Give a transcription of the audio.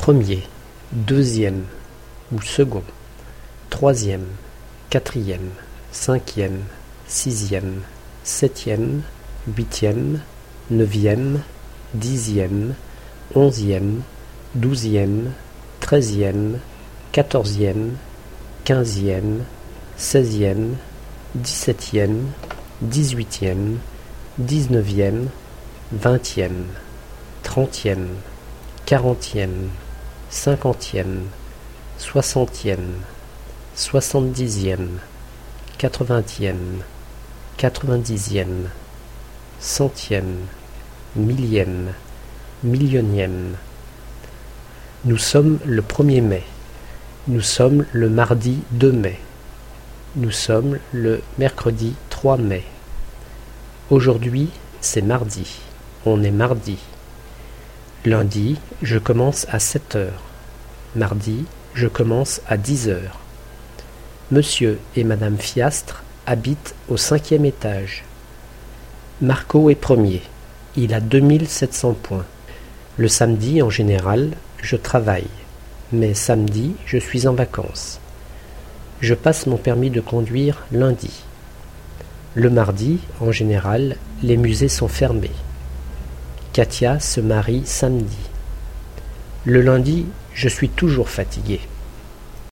premier, deuxième ou second, troisième, quatrième, cinquième, sixième, septième, huitième, neuvième, dixième, onzième, douzième, treizième, quatorzième, quinzième, seizième, dix-septième, dix-huitième, dix-neuvième, vingtième, trentième, quarantième, cinquantième, soixantième, soixante-dixième, quatre-vingtième, quatre-vingt-dixième, centième, millième, millionième. Nous sommes le 1er mai. Nous sommes le mardi 2 mai. Nous sommes le mercredi 3 mai. Aujourd'hui, c'est mardi. On est mardi. Lundi, je commence à 7 heures. Mardi, je commence à 10 heures. Monsieur et Madame Fiastre habitent au cinquième étage. Marco est premier. Il a 2700 points. Le samedi, en général, je travaille. Mais samedi, je suis en vacances. Je passe mon permis de conduire lundi. Le mardi, en général, les musées sont fermés. Katia se marie samedi. Le lundi, je suis toujours fatigué.